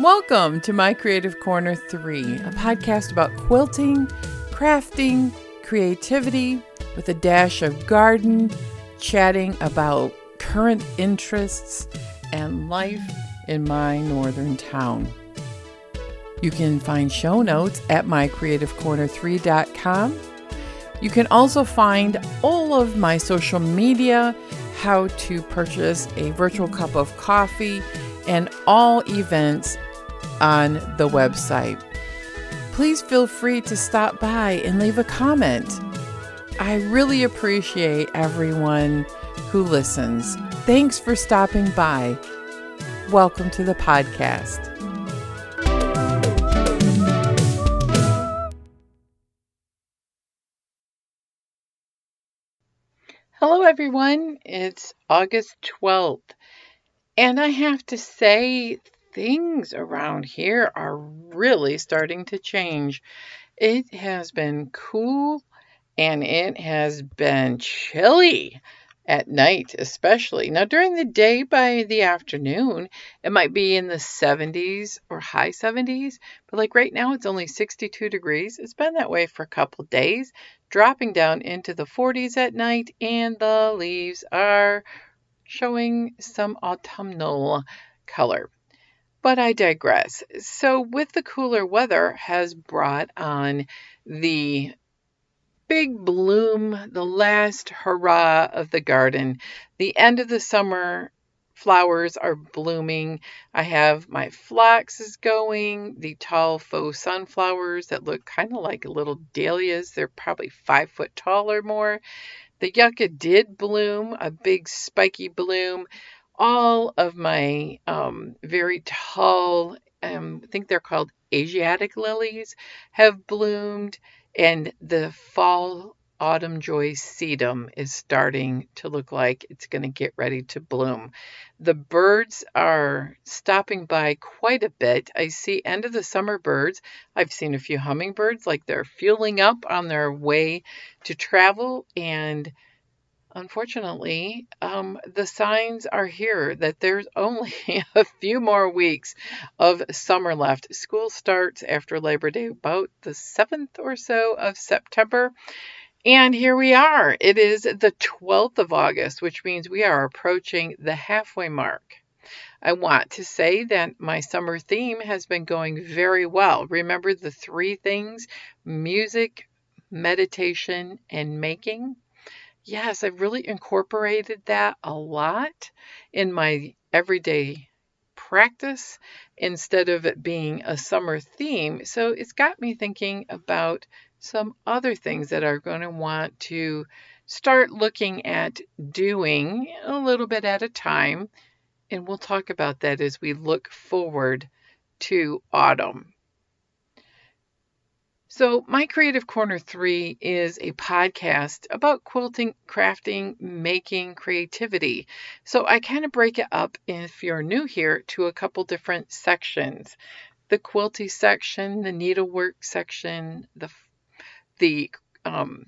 Welcome to My Creative Corner 3, a podcast about quilting, crafting, creativity, with a dash of garden, chatting about current interests and life in my northern town. You can find show notes at mycreativecorner3.com. You can also find all of my social media, how to purchase a virtual cup of coffee, and all events on the website. Please feel free to stop by and leave a comment. I really appreciate everyone who listens. Thanks for stopping by. Welcome to the podcast. Hello, everyone. It's August 12th. And I have to say, things around here are really starting to change. It has been cool and it has been chilly at night, especially. Now, during the day, by the afternoon, it might be in the 70s or high 70s, but like right now, it's only 62 degrees. It's been that way for a couple days, dropping down into the 40s at night, and the leaves are showing some autumnal color. But I digress. So, with the cooler weather, has brought on the big bloom, the last hurrah of the garden. The end of the summer flowers are blooming. I have my phloxes going, the tall faux sunflowers that look kind of like little dahlias. They're probably five foot tall or more. The yucca did bloom, a big spiky bloom all of my um, very tall, um, I think they're called Asiatic lilies, have bloomed, and the fall autumn joy sedum is starting to look like it's going to get ready to bloom. The birds are stopping by quite a bit. I see end of the summer birds. I've seen a few hummingbirds like they're fueling up on their way to travel and unfortunately, um, the signs are here that there's only a few more weeks of summer left. School starts after Labor Day, about the 7th or so of September. And here we are. It is the 12th of August, which means we are approaching the halfway mark. I want to say that my summer theme has been going very well. Remember the three things music, meditation, and making? Yes, I've really incorporated that a lot in my everyday practice instead of it being a summer theme. So it's got me thinking about some other things that are going to want to start looking at doing a little bit at a time. And we'll talk about that as we look forward to autumn. So, My Creative Corner 3 is a podcast about quilting, crafting, making, creativity. So, I kind of break it up, if you're new here, to a couple different sections the quilty section, the needlework section, the, the um,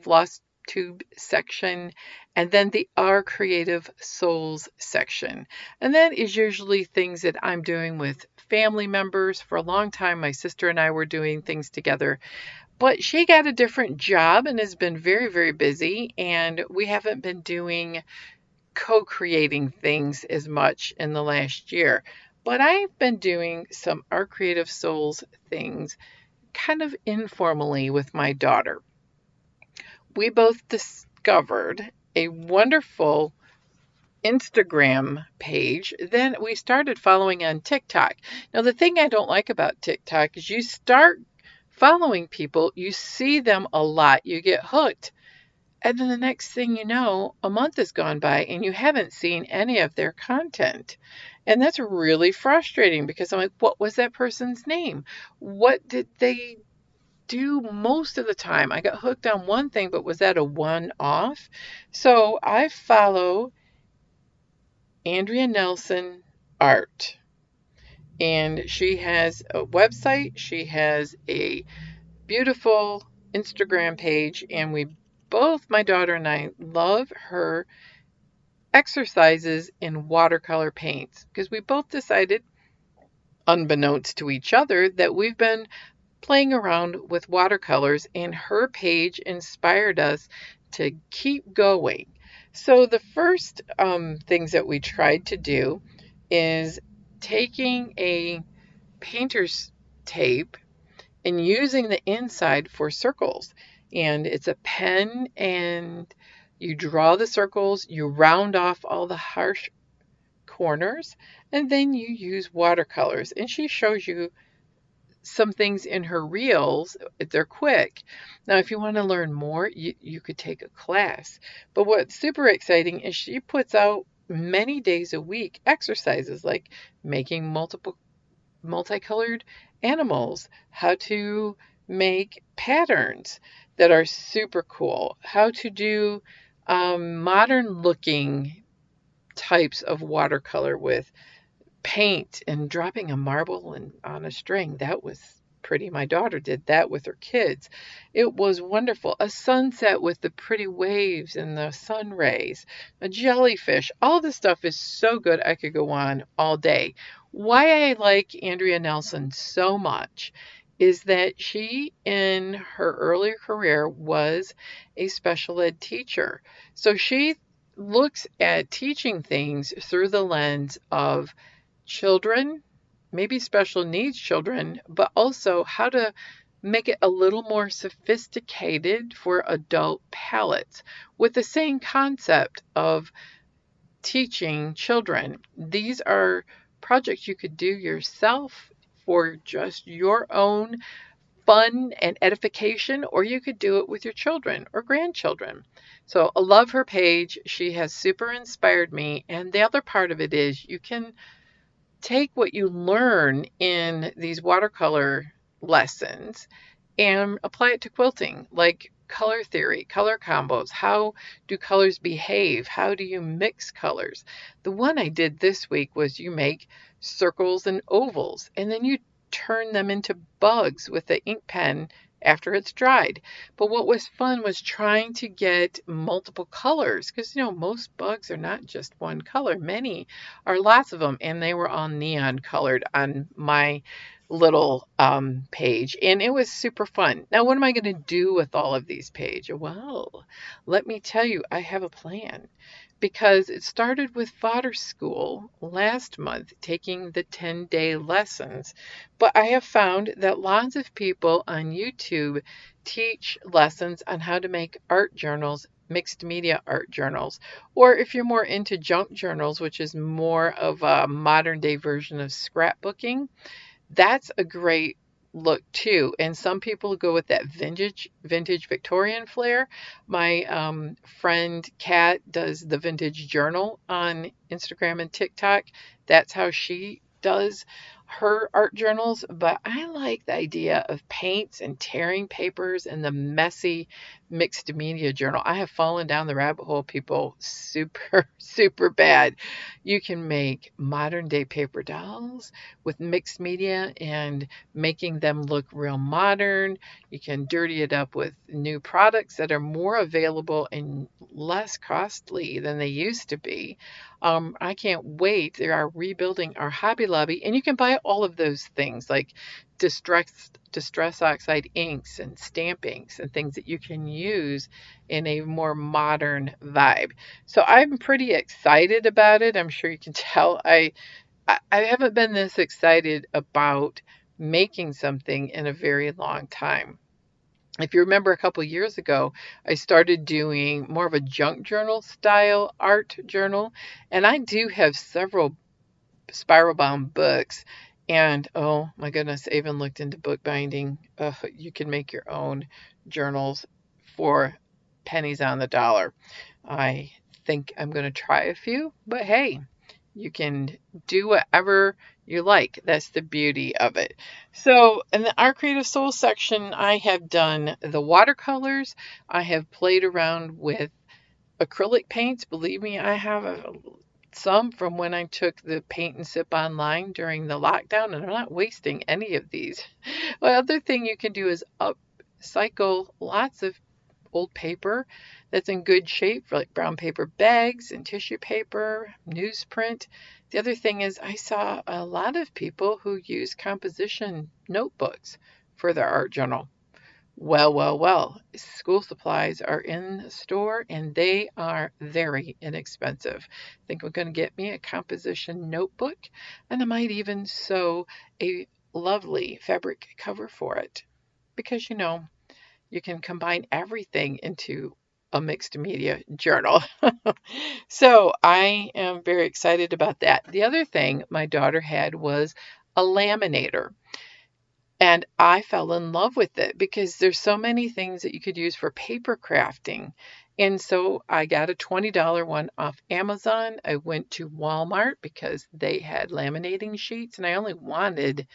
floss tube section, and then the Our Creative Souls section. And that is usually things that I'm doing with family members. For a long time, my sister and I were doing things together. But she got a different job and has been very, very busy. And we haven't been doing co creating things as much in the last year. But I've been doing some Our Creative Souls things kind of informally with my daughter. We both discovered a wonderful Instagram page. Then we started following on TikTok. Now, the thing I don't like about TikTok is you start following people, you see them a lot, you get hooked. And then the next thing you know, a month has gone by and you haven't seen any of their content. And that's really frustrating because I'm like, what was that person's name? What did they do most of the time? I got hooked on one thing, but was that a one off? So I follow Andrea Nelson Art. And she has a website, she has a beautiful Instagram page, and we both, my daughter and I, love her exercises in watercolor paints because we both decided unbeknownst to each other, that we've been playing around with watercolors, and her page inspired us to keep going. So, the first um, things that we tried to do is taking a painter's tape and using the inside for circles. And it's a pen, and you draw the circles, you round off all the harsh corners, and then you use watercolors. And she shows you some things in her reels. They're quick. Now, if you want to learn more, you, you could take a class. But what's super exciting is she puts out many days a week exercises like making multiple multicolored animals, how to make patterns that are super cool, how to do um, modern looking types of watercolor with paint and dropping a marble and on a string. That was pretty. My daughter did that with her kids. It was wonderful. A sunset with the pretty waves and the sun rays, a jellyfish. All this stuff is so good. I could go on all day. Why I like Andrea Nelson so much is that she, in her earlier career, was a special ed teacher. So she looks at teaching things through the lens of children, maybe special needs children, but also how to make it a little more sophisticated for adult palates with the same concept of teaching children. These are projects you could do yourself for just your own fun and edification, or you could do it with your children or grandchildren. So I love her page. She has super inspired me. And the other part of it is you can take what you learn in these watercolor lessons and apply it to quilting, like color theory, color combos. How do colors behave? How do you mix colors? The one I did this week was you make circles and ovals, and then you turn them into bugs with the ink pen after it's dried. But what was fun was trying to get multiple colors because, you know, most bugs are not just one color. Many are lots of them, and they were all neon colored on my little um, page, and it was super fun. Now, what am I going to do with all of these pages? Well, let me tell you, I have a plan because it started with fodder school last month, taking the 10 day lessons. But I have found that lots of people on YouTube teach lessons on how to make art journals, mixed media art journals. Or if you're more into junk journals, which is more of a modern day version of scrapbooking, that's a great look too. And some people go with that vintage, vintage Victorian flair. My um, friend Kat does the vintage journal on Instagram and TikTok. That's how she does her art journals, but I like the idea of paints and tearing papers and the messy mixed media journal. I have fallen down the rabbit hole, people, super, super bad. You can make modern day paper dolls with mixed media and making them look real modern. You can dirty it up with new products that are more available and less costly than they used to be. Um, I can't wait. They are rebuilding our Hobby Lobby, and you can buy all of those things like distress distress oxide inks and stamp inks and things that you can use in a more modern vibe. So I'm pretty excited about it. I'm sure you can tell I I haven't been this excited about making something in a very long time if you remember a couple years ago, I started doing more of a junk journal style art journal, and I do have several spiral bound books. And oh my goodness, I even looked into bookbinding. You can make your own journals for pennies on the dollar. I think I'm going to try a few, but hey, you can do whatever you like. That's the beauty of it. So, in the Our Creative Soul section, I have done the watercolors. I have played around with acrylic paints. Believe me, I have some from when I took the paint and sip online during the lockdown, and I'm not wasting any of these. The other thing you can do is upcycle lots of old paper that's in good shape, like brown paper bags and tissue paper, newsprint. The other thing is, I saw a lot of people who use composition notebooks for their art journal. Well, well, well, school supplies are in the store and they are very inexpensive. I think I'm going to get me a composition notebook and I might even sew a lovely fabric cover for it because you know you can combine everything into a mixed media journal. so I am very excited about that. The other thing my daughter had was a laminator. And I fell in love with it because there's so many things that you could use for paper crafting. And so I got a $20 one off Amazon. I went to Walmart because they had laminating sheets and I only wanted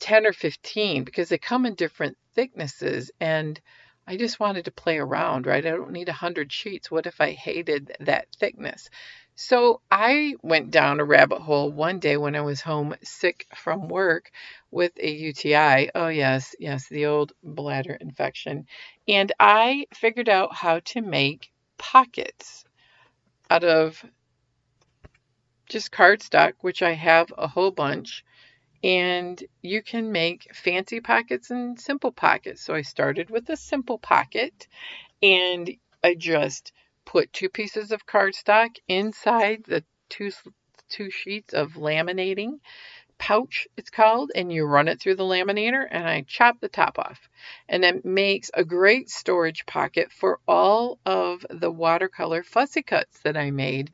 10 or 15 because they come in different thicknesses and I just wanted to play around, right? I don't need 100 sheets. What if I hated that thickness? So I went down a rabbit hole one day when I was home sick from work with a UTI. Oh, yes, yes, the old bladder infection. And I figured out how to make pockets out of just cardstock, which I have a whole bunch and you can make fancy pockets and simple pockets. So I started with a simple pocket and I just put two pieces of cardstock inside the two two sheets of laminating pouch it's called and you run it through the laminator and I chop the top off and it makes a great storage pocket for all of the watercolor fussy cuts that I made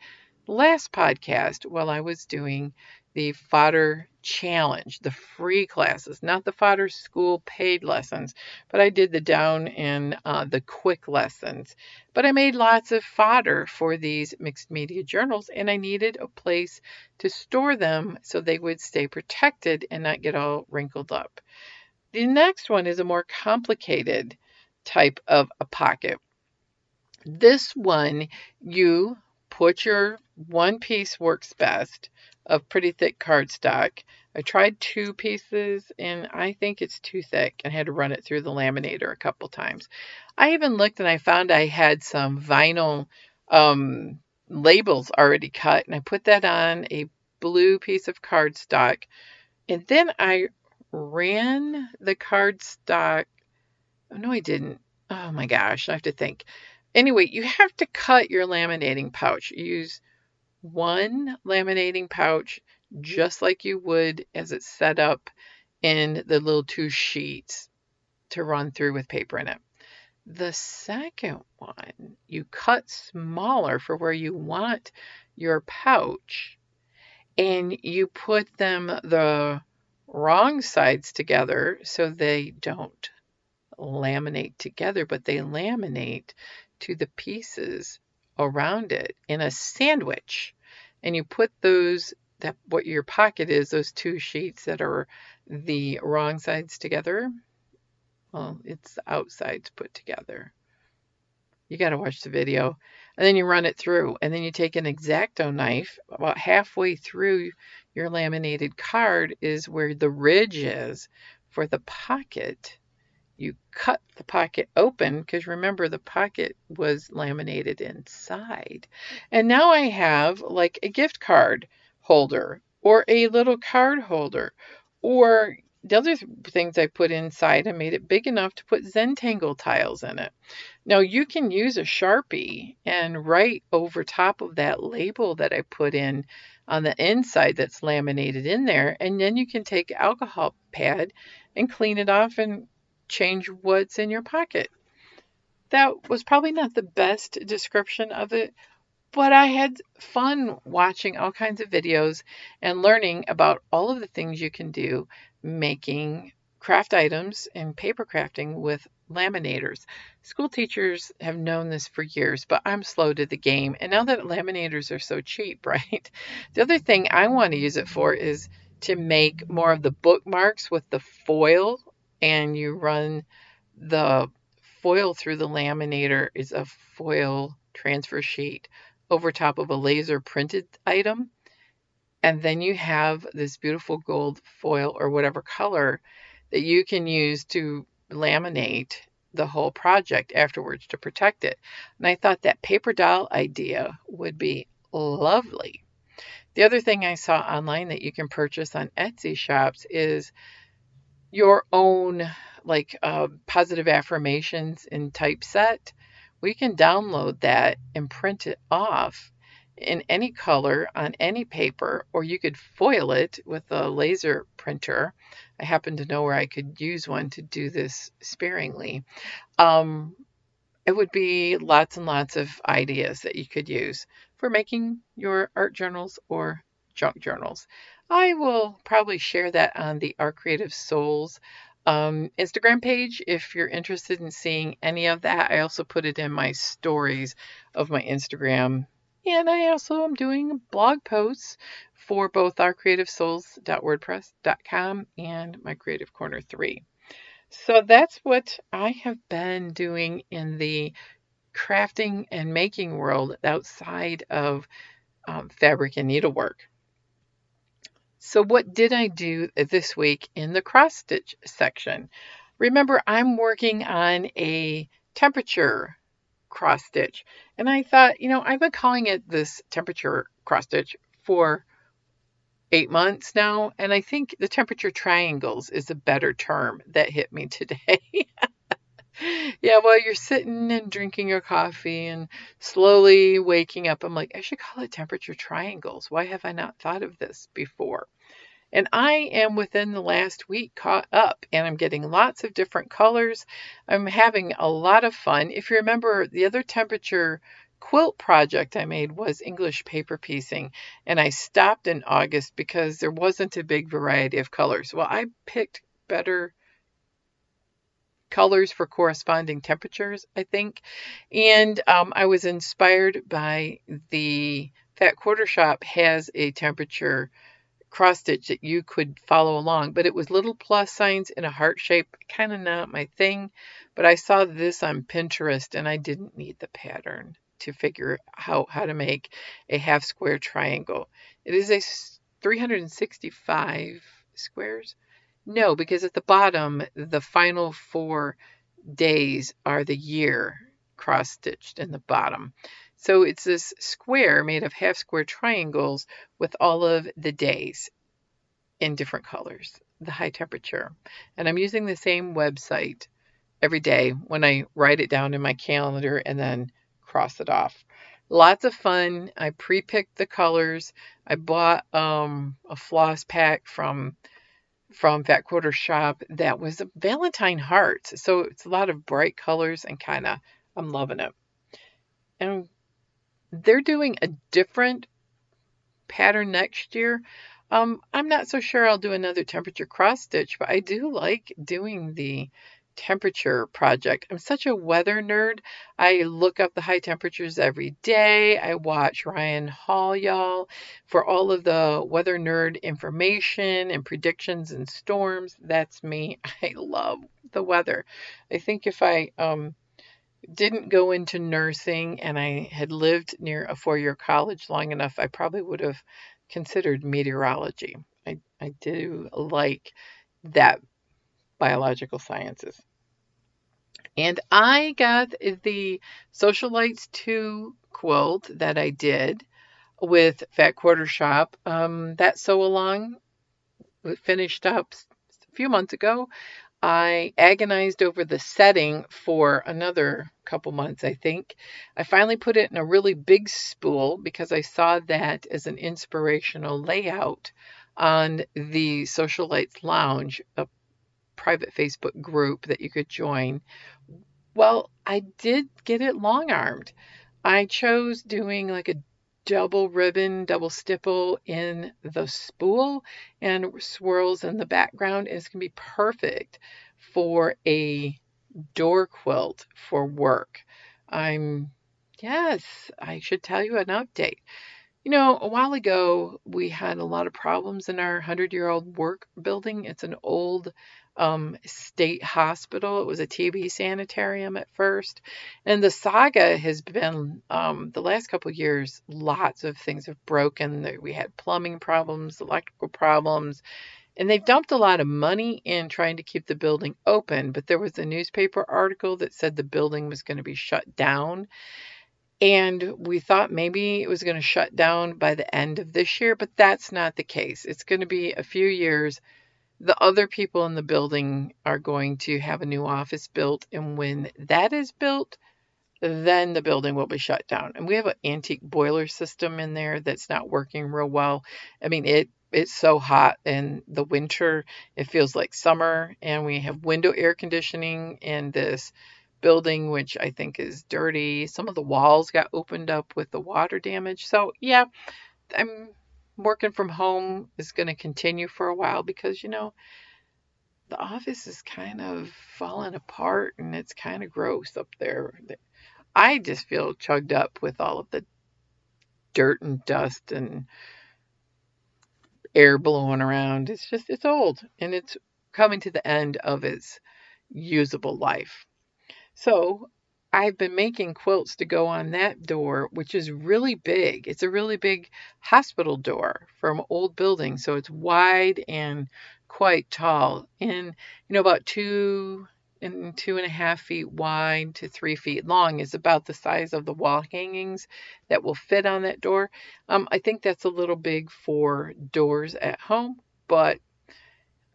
last podcast while I was doing the fodder challenge, the free classes, not the fodder school paid lessons, but I did the down and uh, the quick lessons. But I made lots of fodder for these mixed media journals, and I needed a place to store them so they would stay protected and not get all wrinkled up. The next one is a more complicated type of a pocket. This one, you put your one piece works best of pretty thick cardstock. I tried two pieces and I think it's too thick and had to run it through the laminator a couple times. I even looked and I found I had some vinyl um, labels already cut and I put that on a blue piece of cardstock and then I ran the cardstock. Oh, no, I didn't. Oh my gosh, I have to think. Anyway, you have to cut your laminating pouch. Use one laminating pouch just like you would as it's set up in the little two sheets to run through with paper in it. The second one, you cut smaller for where you want your pouch and you put them the wrong sides together so they don't laminate together, but they laminate to the pieces around it in a sandwich. And you put those that what your pocket is those two sheets that are the wrong sides together. Well it's the outsides put together. You got to watch the video. And then you run it through. And then you take an exacto knife. About halfway through your laminated card is where the ridge is for the pocket you cut the pocket open because remember the pocket was laminated inside. And now I have like a gift card holder or a little card holder or the other things I put inside, I made it big enough to put Zentangle tiles in it. Now you can use a Sharpie and write over top of that label that I put in on the inside that's laminated in there. And then you can take alcohol pad and clean it off and change what's in your pocket. That was probably not the best description of it, but I had fun watching all kinds of videos and learning about all of the things you can do making craft items and paper crafting with laminators. School teachers have known this for years, but I'm slow to the game. And now that laminators are so cheap, right? The other thing I want to use it for is to make more of the bookmarks with the foil and you run the foil through the laminator is a foil transfer sheet over top of a laser printed item. And then you have this beautiful gold foil or whatever color that you can use to laminate the whole project afterwards to protect it. And I thought that paper doll idea would be lovely. The other thing I saw online that you can purchase on Etsy shops is your own like uh, positive affirmations in typeset. We can download that and print it off in any color on any paper, or you could foil it with a laser printer. I happen to know where I could use one to do this sparingly. Um, it would be lots and lots of ideas that you could use for making your art journals or junk journals. I will probably share that on the Our Creative Souls um, Instagram page if you're interested in seeing any of that. I also put it in my stories of my Instagram and I also am doing blog posts for both ourcreativesouls.wordpress.com and my Creative Corner 3. So that's what I have been doing in the crafting and making world outside of um, fabric and needlework. So, what did I do this week in the cross stitch section? Remember, I'm working on a temperature cross stitch. And I thought, you know, I've been calling it this temperature cross stitch for eight months now. And I think the temperature triangles is a better term that hit me today. Yeah, while you're sitting and drinking your coffee and slowly waking up, I'm like, I should call it temperature triangles. Why have I not thought of this before? And I am within the last week caught up and I'm getting lots of different colors. I'm having a lot of fun. If you remember, the other temperature quilt project I made was English paper piecing, and I stopped in August because there wasn't a big variety of colors. Well, I picked better colors for corresponding temperatures, I think, and um, I was inspired by the Fat Quarter Shop has a temperature cross stitch that you could follow along, but it was little plus signs in a heart shape, kind of not my thing. But I saw this on Pinterest and I didn't need the pattern to figure out how to make a half square triangle. It is a 365 squares. No, because at the bottom, the final four days are the year cross stitched in the bottom. So it's this square made of half square triangles with all of the days in different colors, the high temperature. And I'm using the same website every day when I write it down in my calendar and then cross it off. Lots of fun. I pre-picked the colors. I bought um, a floss pack from from Fat Quarter Shop that was a Valentine heart. So it's a lot of bright colors and kind of I'm loving it. And they're doing a different pattern next year. Um, I'm not so sure I'll do another temperature cross stitch, but I do like doing the temperature project. I'm such a weather nerd. I look up the high temperatures every day. I watch Ryan Hall, y'all, for all of the weather nerd information and predictions and storms. That's me. I love the weather. I think if I um, didn't go into nursing and I had lived near a four year college long enough, I probably would have considered meteorology. I, I do like that biological sciences. And I got the Socialites 2 quilt that I did with Fat Quarter Shop. Um, that sew along finished up a few months ago. I agonized over the setting for another couple months, I think. I finally put it in a really big spool because I saw that as an inspirational layout on the Socialites Lounge, private Facebook group that you could join. Well, I did get it long armed. I chose doing like a double ribbon, double stipple in the spool and swirls in the background. It's going to be perfect for a door quilt for work. I'm, yes, I should tell you an update. You know, a while ago, we had a lot of problems in our 100 year old work building. It's an old um, state hospital. It was a TB sanitarium at first. And the saga has been um, the last couple years, lots of things have broken. We had plumbing problems, electrical problems, And they've dumped a lot of money in trying to keep the building open, but there was a newspaper article that said the building was going to be shut down. And we thought maybe it was going to shut down by the end of this year, but that's not the case. It's going to be a few years. The other people in the building are going to have a new office built, and when that is built, then the building will be shut down. And we have an antique boiler system in there that's not working real well. I mean, it it's so hot in the winter, it feels like summer, and we have window air conditioning in this building, which I think is dirty. Some of the walls got opened up with the water damage. So, yeah, I'm working from home is going to continue for a while because, you know, the office is kind of falling apart and it's kind of gross up there. I just feel chugged up with all of the dirt and dust and air blowing around. It's just, it's old and it's coming to the end of its usable life. So I've been making quilts to go on that door, which is really big. It's a really big hospital door from old building. So it's wide and quite tall and, you know, about two and two and a half feet wide to three feet long is about the size of the wall hangings that will fit on that door. Um, I think that's a little big for doors at home, but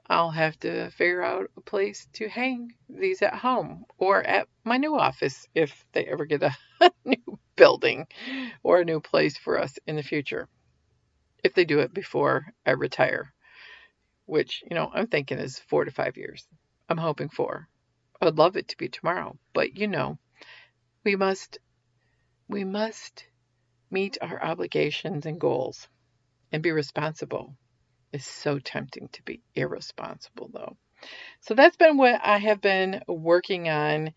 I'll have to figure out a place to hang these at home or at my new office if they ever get a, new building or a new place for us in the future. If they do it before I retire, which, you know, I'm thinking is four to five years. I'm hoping for. I would love it to be tomorrow, but you know, we must we must meet our obligations and goals and be responsible. It's so tempting to be irresponsible though. So that's been what I have been working on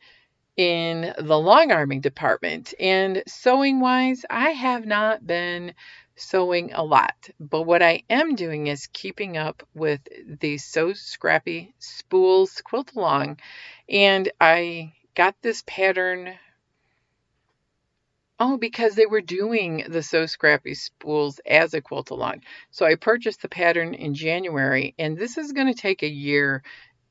in the long arming department. And sewing wise, I have not been sewing a lot. But what I am doing is keeping up with the So Scrappy Spools quilt along. And I got this pattern. Oh, because they were doing the So Scrappy spools as a quilt along. So I purchased the pattern in January, and this is going to take a year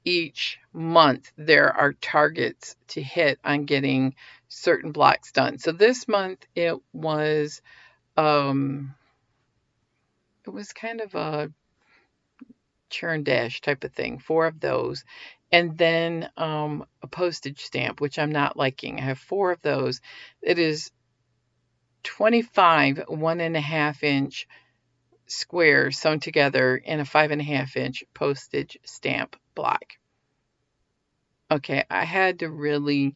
each month. There are targets to hit on getting certain blocks done. So this month it was um, it was kind of a churn dash type of thing, four of those. And then um, a postage stamp, which I'm not liking. I have four of those. It is 25 one and a half inch squares sewn together in a five and a half inch postage stamp block. Okay, I had to really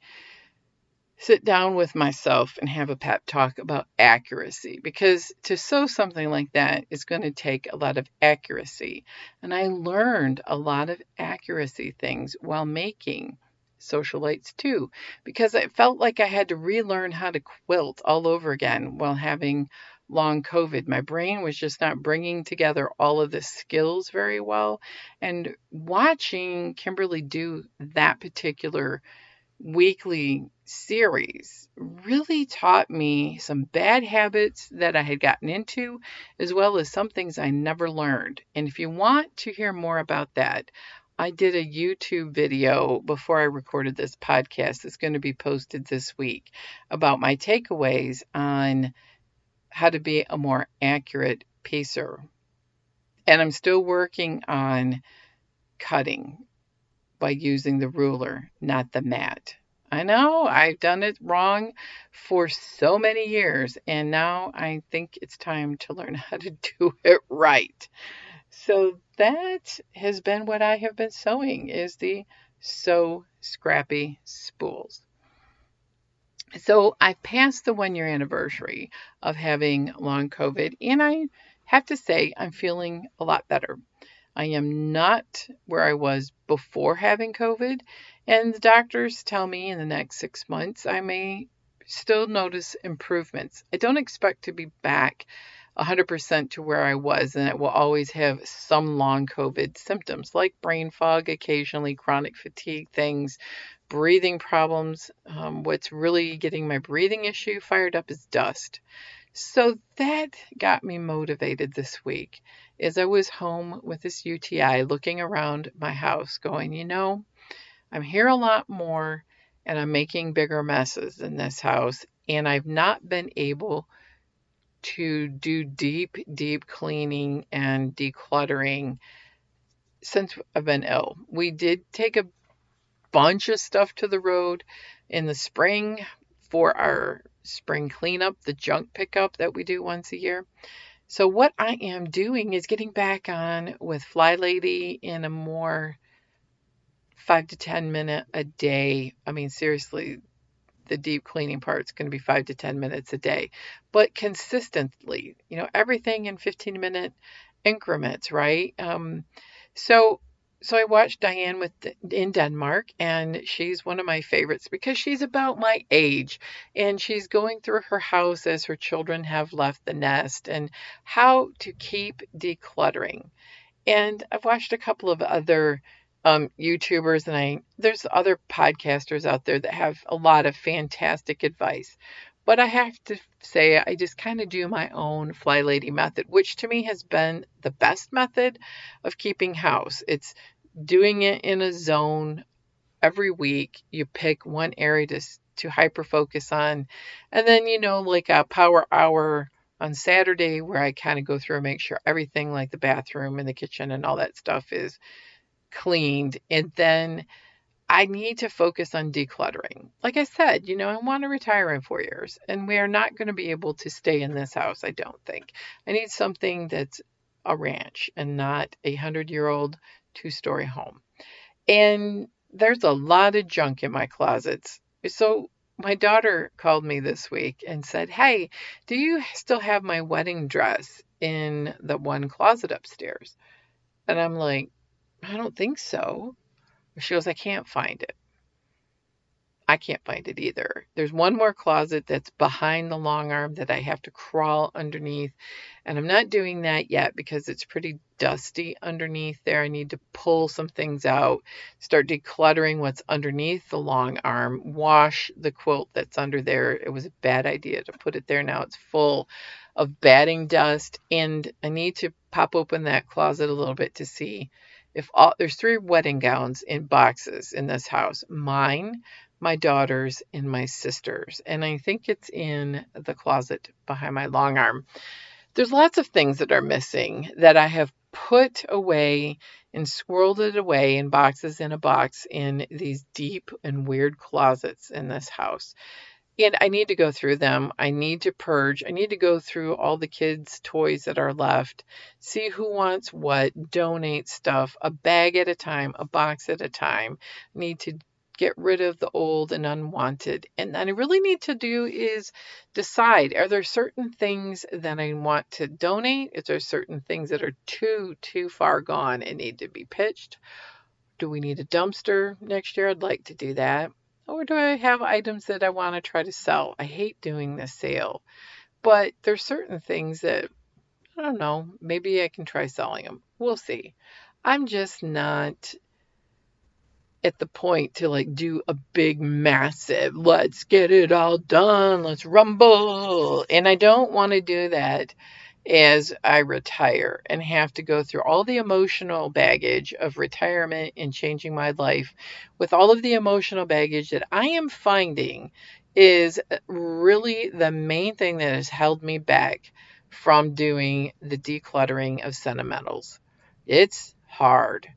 sit down with myself and have a pep talk about accuracy because to sew something like that is going to take a lot of accuracy. And I learned a lot of accuracy things while making Socialites 2 because I felt like I had to relearn how to quilt all over again while having long COVID. My brain was just not bringing together all of the skills very well. And watching Kimberly do that particular weekly series really taught me some bad habits that I had gotten into, as well as some things I never learned. And if you want to hear more about that, I did a YouTube video before I recorded this podcast that's going to be posted this week about my takeaways on how to be a more accurate piecer. And I'm still working on cutting by using the ruler, not the mat. I know I've done it wrong for so many years, and now I think it's time to learn how to do it right. So that has been what I have been sewing is the So Scrappy spools. So I passed the one year anniversary of having long COVID, and I have to say I'm feeling a lot better. I am not where I was before having COVID, and the doctors tell me in the next six months I may still notice improvements. I don't expect to be back 100% to where I was, and it will always have some long COVID symptoms like brain fog, occasionally chronic fatigue things, breathing problems. Um, what's really getting my breathing issue fired up is dust. So that got me motivated this week is I was home with this UTI looking around my house going, you know, I'm here a lot more and I'm making bigger messes in this house and I've not been able to do deep, deep cleaning and decluttering since I've been ill. We did take a bunch of stuff to the road in the spring for our spring cleanup, the junk pickup that we do once a year. So, what I am doing is getting back on with Fly Lady in a more five to 10 minute a day. I mean, seriously, the deep cleaning part is going to be five to 10 minutes a day, but consistently, you know, everything in 15 minute increments, right? Um, so, so I watched Diane with in Denmark, and she's one of my favorites because she's about my age, and she's going through her house as her children have left the nest, and how to keep decluttering. And I've watched a couple of other um, YouTubers and I there's other podcasters out there that have a lot of fantastic advice. But I have to say, I just kind of do my own Fly Lady method, which to me has been the best method of keeping house. It's doing it in a zone every week. You pick one area to, to hyper focus on, and then, you know, like a power hour on Saturday where I kind of go through and make sure everything like the bathroom and the kitchen and all that stuff is cleaned. And then I need to focus on decluttering. Like I said, you know, I want to retire in four years, and we are not going to be able to stay in this house, I don't think. I need something that's a ranch and not a hundred year old two story home. And there's a lot of junk in my closets. So my daughter called me this week and said, Hey, do you still have my wedding dress in the one closet upstairs? And I'm like, I don't think so. She goes, I can't find it. I can't find it either. There's one more closet that's behind the long arm that I have to crawl underneath. And I'm not doing that yet because it's pretty dusty underneath there. I need to pull some things out, start decluttering what's underneath the long arm, wash the quilt that's under there. It was a bad idea to put it there. Now it's full of batting dust. And I need to pop open that closet a little bit to see if all there's three wedding gowns in boxes in this house mine my daughter's and my sister's. And i think it's in the closet behind my long arm. There's lots of things that are missing that i have put away and swirled it away in boxes in a box in these deep and weird closets in this house and I need to go through them. I need to purge. I need to go through all the kids' toys that are left, see who wants what, donate stuff, a bag at a time, a box at a time. Need to get rid of the old and unwanted. And then I really need to do is decide are there certain things that I want to donate? Is there certain things that are too, too far gone and need to be pitched? Do we need a dumpster next year? I'd like to do that. Or do I have items that I want to try to sell? I hate doing the sale, but there's certain things that I don't know, maybe I can try selling them. We'll see. I'm just not at the point to like do a big massive let's get it all done let's rumble and i don't want to do that as I retire and have to go through all the emotional baggage of retirement and changing my life with all of the emotional baggage that I am finding is uh, really the main thing that has held me back from doing the decluttering of sentimentals. It's hard.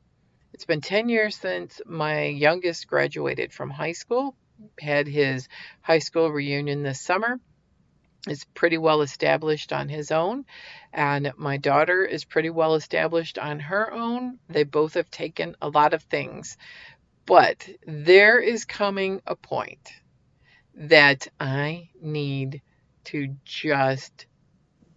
It's been 10 years since my youngest graduated from high school, had his high school reunion this summer is pretty well established on his own, and my daughter is pretty well established on her own. They both have taken a lot of things, but there is coming a point that I need to just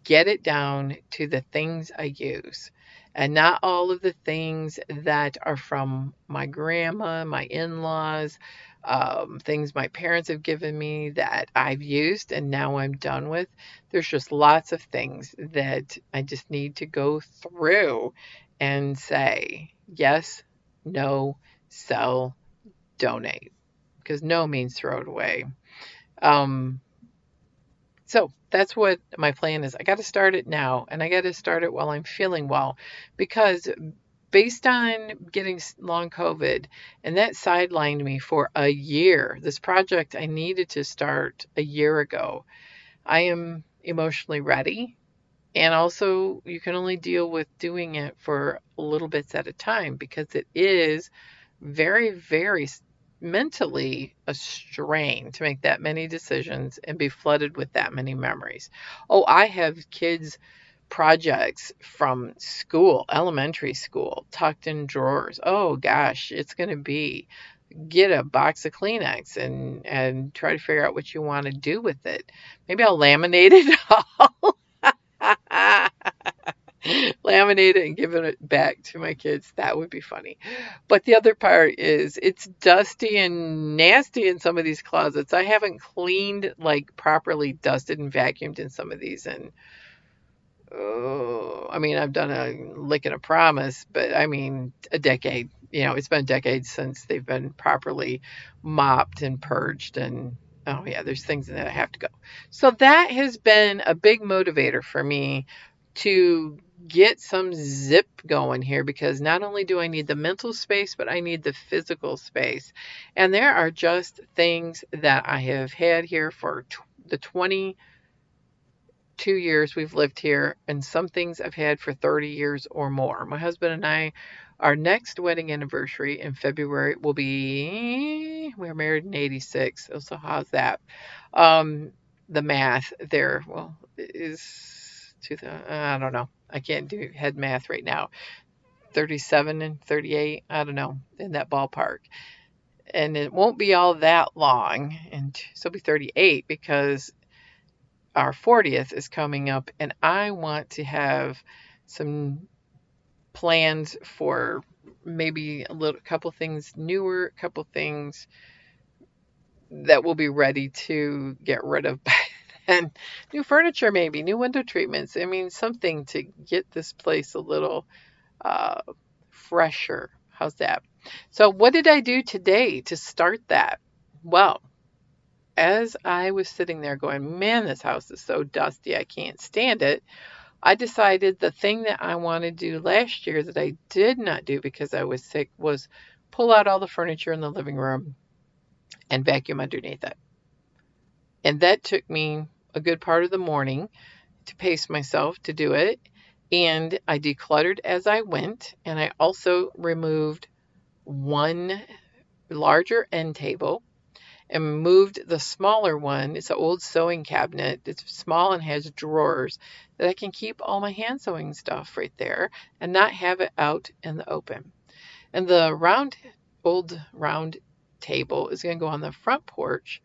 get it down to the things I use and not all of the things that are from my grandma, my in laws, um, things my parents have given me that I've used and now I'm done with. There's just lots of things that I just need to go through and say yes, no, sell, donate. Because no means throw it away. Um, So that's what my plan is. I got to start it now, and I got to start it while I'm feeling well, because based on getting long COVID, and that sidelined me for a year. This project I needed to start a year ago. I am emotionally ready. And also, you can only deal with doing it for little bits at a time because it is very, very mentally a strain to make that many decisions and be flooded with that many memories. Oh, I have kids' projects from school, elementary school, tucked in drawers. Oh gosh, it's going to be get a box of Kleenex and and try to figure out what you want to do with it. Maybe I'll laminate it all. laminate it and give it back to my kids. That would be funny. But the other part is it's dusty and nasty in some of these closets. I haven't cleaned like properly dusted and vacuumed in some of these and oh, I mean, I've done a lick and a promise, but I mean, a decade. You know, it's been decades since they've been properly mopped and purged and oh yeah, there's things that I have to go. So that has been a big motivator for me to get some zip going here because not only do I need the mental space, but I need the physical space. And there are just things that I have had here for the 22 years we've lived here, and some things I've had for 30 years or more. My husband and I, our next wedding anniversary in February will be, we were married in 86. So, how's that? Um, the math there, well, is 2000, I don't know. I can't do head math right now. 37 and 38, I don't know, in that ballpark. And it won't be all that long, and so be 38 because our 40th is coming up, and I want to have some plans for maybe a little couple things newer, a couple things that will be ready to get rid of by and new furniture, maybe new window treatments. I mean, something to get this place a little uh, fresher. How's that? So, what did I do today to start that? Well, as I was sitting there going, man, this house is so dusty, I can't stand it. I decided the thing that I wanted to do last year that I did not do because I was sick was pull out all the furniture in the living room and vacuum underneath it. And that took me a good part of the morning to pace myself to do it. And I decluttered as I went. And I also removed one larger end table and moved the smaller one. It's an old sewing cabinet. It's small and has drawers that I can keep all my hand sewing stuff right there and not have it out in the open. And the round, old round table is going to go on the front porch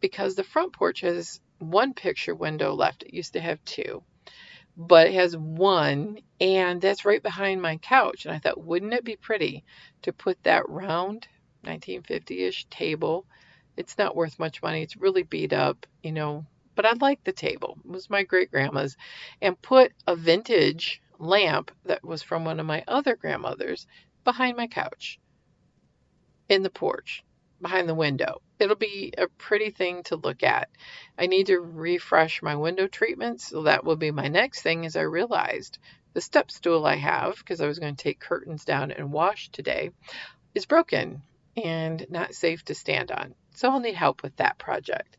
because the front porch has one picture window left. It used to have two, but it has one, and that's right behind my couch. And I thought, wouldn't it be pretty to put that round 1950 ish table? It's not worth much money. It's really beat up, you know, but I like the table. It was my great grandma's, and put a vintage lamp that was from one of my other grandmothers behind my couch in the porch behind the window. It'll be a pretty thing to look at. I need to refresh my window treatments, so that will be my next thing as I realized the step stool I have, because I was going to take curtains down and wash today, is broken and not safe to stand on. So I'll need help with that project.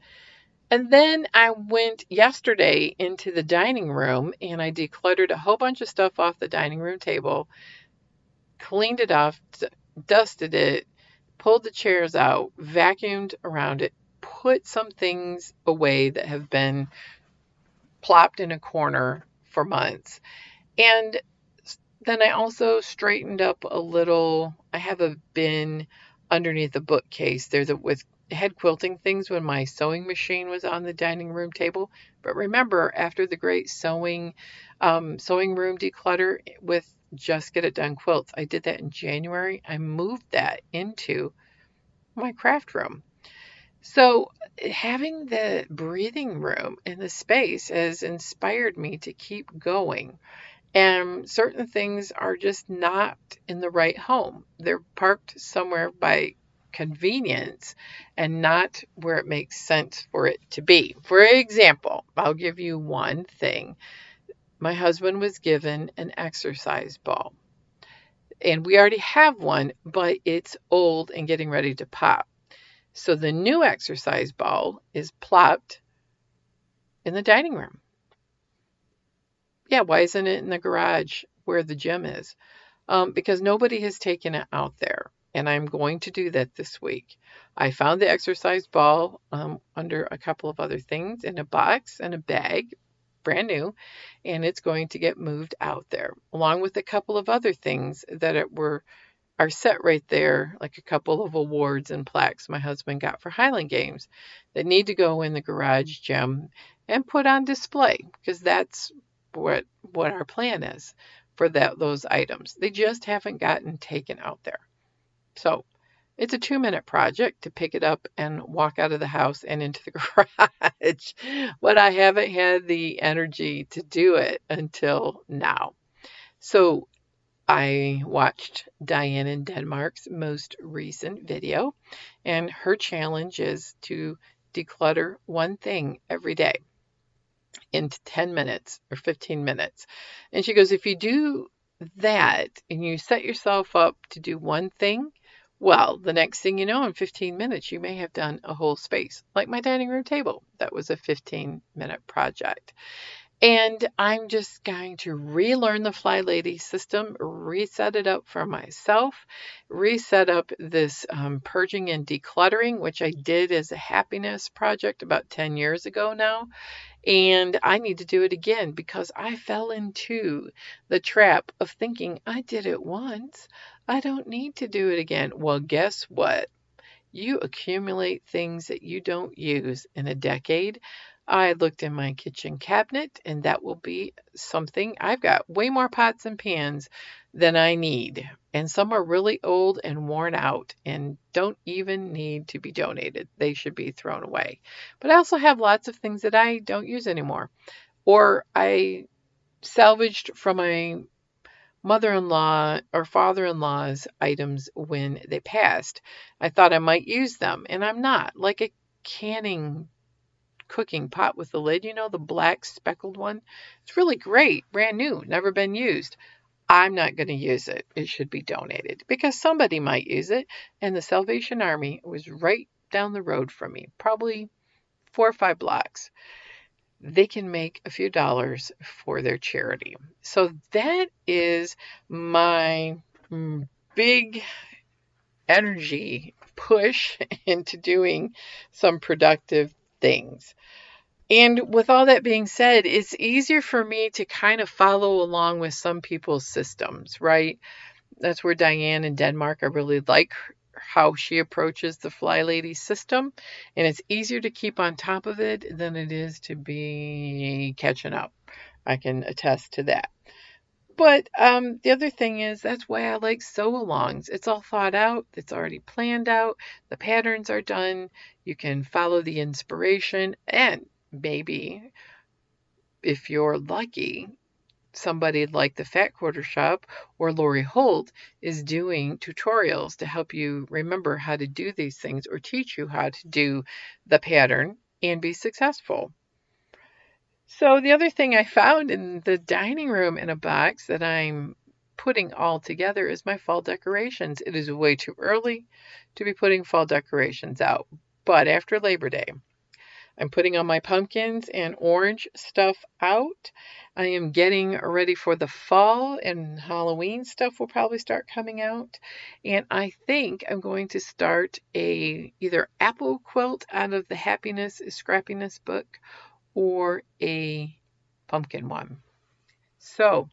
And then I went yesterday into the dining room and I decluttered a whole bunch of stuff off the dining room table, cleaned it off, dusted it, pulled the chairs out, vacuumed around it, put some things away that have been plopped in a corner for months. And then I also straightened up a little. I have a bin underneath the bookcase there that with had quilting things when my sewing machine was on the dining room table. But remember, after the great sewing um, sewing room declutter with just Get It Done quilts. I did that in January. I moved that into my craft room. So, having the breathing room and the space has inspired me to keep going. And certain things are just not in the right home. They're parked somewhere by convenience and not where it makes sense for it to be. For example, I'll give you one thing. My husband was given an exercise ball. And we already have one, but it's old and getting ready to pop. So the new exercise ball is plopped in the dining room. Yeah, why isn't it in the garage where the gym is? Um, because nobody has taken it out there and I'm going to do that this week. I found the exercise ball um, under a couple of other things in a box and a bag, brand new, and it's going to get moved out there, along with a couple of other things that were are set right there, like a couple of awards and plaques my husband got for Highland Games that need to go in the garage gym and put on display because that's what what our plan is for that those items. They just haven't gotten taken out there. So it's a two minute project to pick it up and walk out of the house and into the garage. but I haven't had the energy to do it until now. So I watched Diane in Denmark's most recent video, and her challenge is to declutter one thing every day into 10 minutes or 15 minutes. And she goes, if you do that and you set yourself up to do one thing, well, the next thing you know, in 15 minutes, you may have done a whole space, like my dining room table. That was a 15 minute project. And I'm just going to relearn the Fly Lady system, reset it up for myself, reset up this um, purging and decluttering, which I did as a happiness project about 10 years ago now. And I need to do it again because I fell into the trap of thinking I did it once. I don't need to do it again. Well, guess what? You accumulate things that you don't use in a decade. I looked in my kitchen cabinet, and that will be something. I've got way more pots and pans than I need, and some are really old and worn out and don't even need to be donated. They should be thrown away. But I also have lots of things that I don't use anymore, or I salvaged from my mother in law or father in law's items when they passed. I thought I might use them, and I'm not. Like a canning cooking pot with the lid, you know, the black speckled one. It's really great, brand new, never been used. I'm not going to use it. It should be donated because somebody might use it. And the Salvation Army was right down the road from me, probably four or five blocks. They can make a few dollars for their charity. So that is my mm, big energy push into doing some productive things. And with all that being said, it's easier for me to kind of follow along with some people's systems, right? That's where Diane in Denmark, I really like how she approaches the Fly Lady system. And it's easier to keep on top of it than it is to be catching up. I can attest to that. But um, the other thing is that's why I like sew alongs. It's all thought out, it's already planned out, the patterns are done. You can follow the inspiration, and maybe if you're lucky, somebody like the Fat Quarter Shop or Lori Holt is doing tutorials to help you remember how to do these things or teach you how to do the pattern and be successful. So the other thing I found in the dining room in a box that I'm putting all together is my fall decorations. It is way too early to be putting fall decorations out, but after Labor Day, I'm putting all my pumpkins and orange stuff out. I am getting ready for the fall and Halloween stuff will probably start coming out. And I think I'm going to start a either apple quilt out of the Happiness Scrappiness book or a pumpkin one. So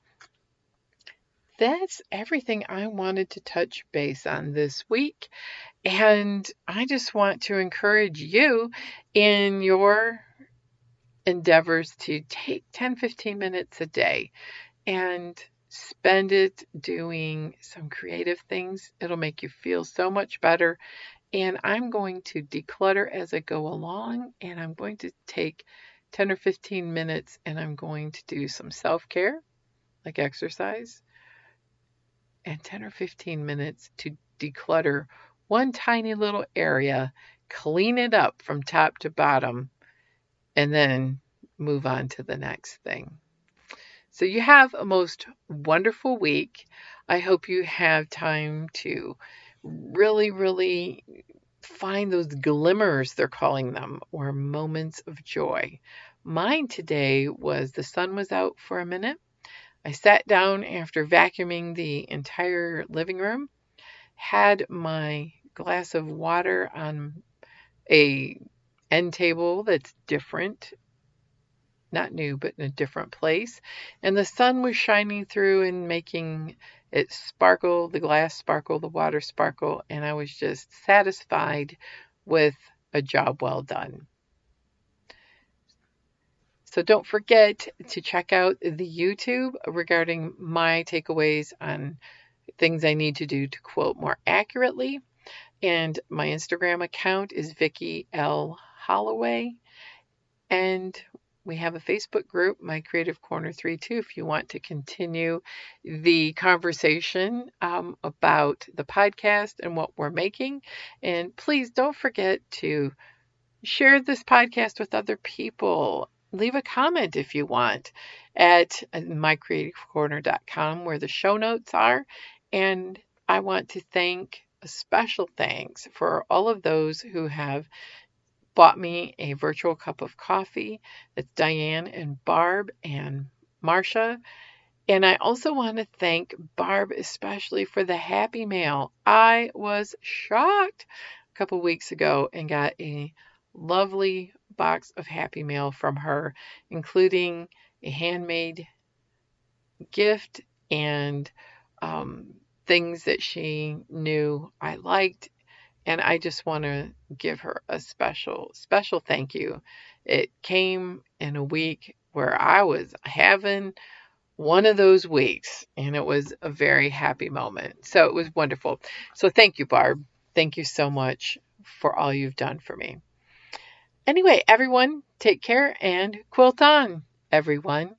that's everything I wanted to touch base on this week. And I just want to encourage you in your endeavors to take 10 15 minutes a day and spend it doing some creative things. It'll make you feel so much better. And I'm going to declutter as I go along, and I'm going to take 10 or 15 minutes and I'm going to do some self care, like exercise, and 10 or 15 minutes to declutter one tiny little area, clean it up from top to bottom, and then move on to the next thing. So you have a most wonderful week. I hope you have time to really, really find those glimmers, they're calling them, or moments of joy. Mine today was the sun was out for a minute. I sat down after vacuuming the entire living room, had my glass of water on a end table that's different not new, but in a different place. And the sun was shining through and making it sparkle, the glass sparkle, the water sparkle, and I was just satisfied with a job well done. So don't forget to check out the YouTube regarding my takeaways on things I need to do to quote more accurately. And my Instagram account is Vicki L. Holloway. And we have a Facebook group, My Creative Corner 3 2, if you want to continue the conversation um, about the podcast and what we're making. And please don't forget to share this podcast with other people. Leave a comment if you want at mycreativecorner.com where the show notes are. And I want to thank a special thanks for all of those who have bought me a virtual cup of coffee. That's Diane and Barb and Marcia. And I also want to thank Barb especially for the happy mail. I was shocked a couple weeks ago and got a lovely box of happy mail from her, including a handmade gift and um, things that she knew I liked and I just want to give her a special, special thank you. It came in a week where I was having one of those weeks, and it was a very happy moment. So it was wonderful. So thank you, Barb. Thank you so much for all you've done for me. Anyway, everyone, take care and quilt on, everyone.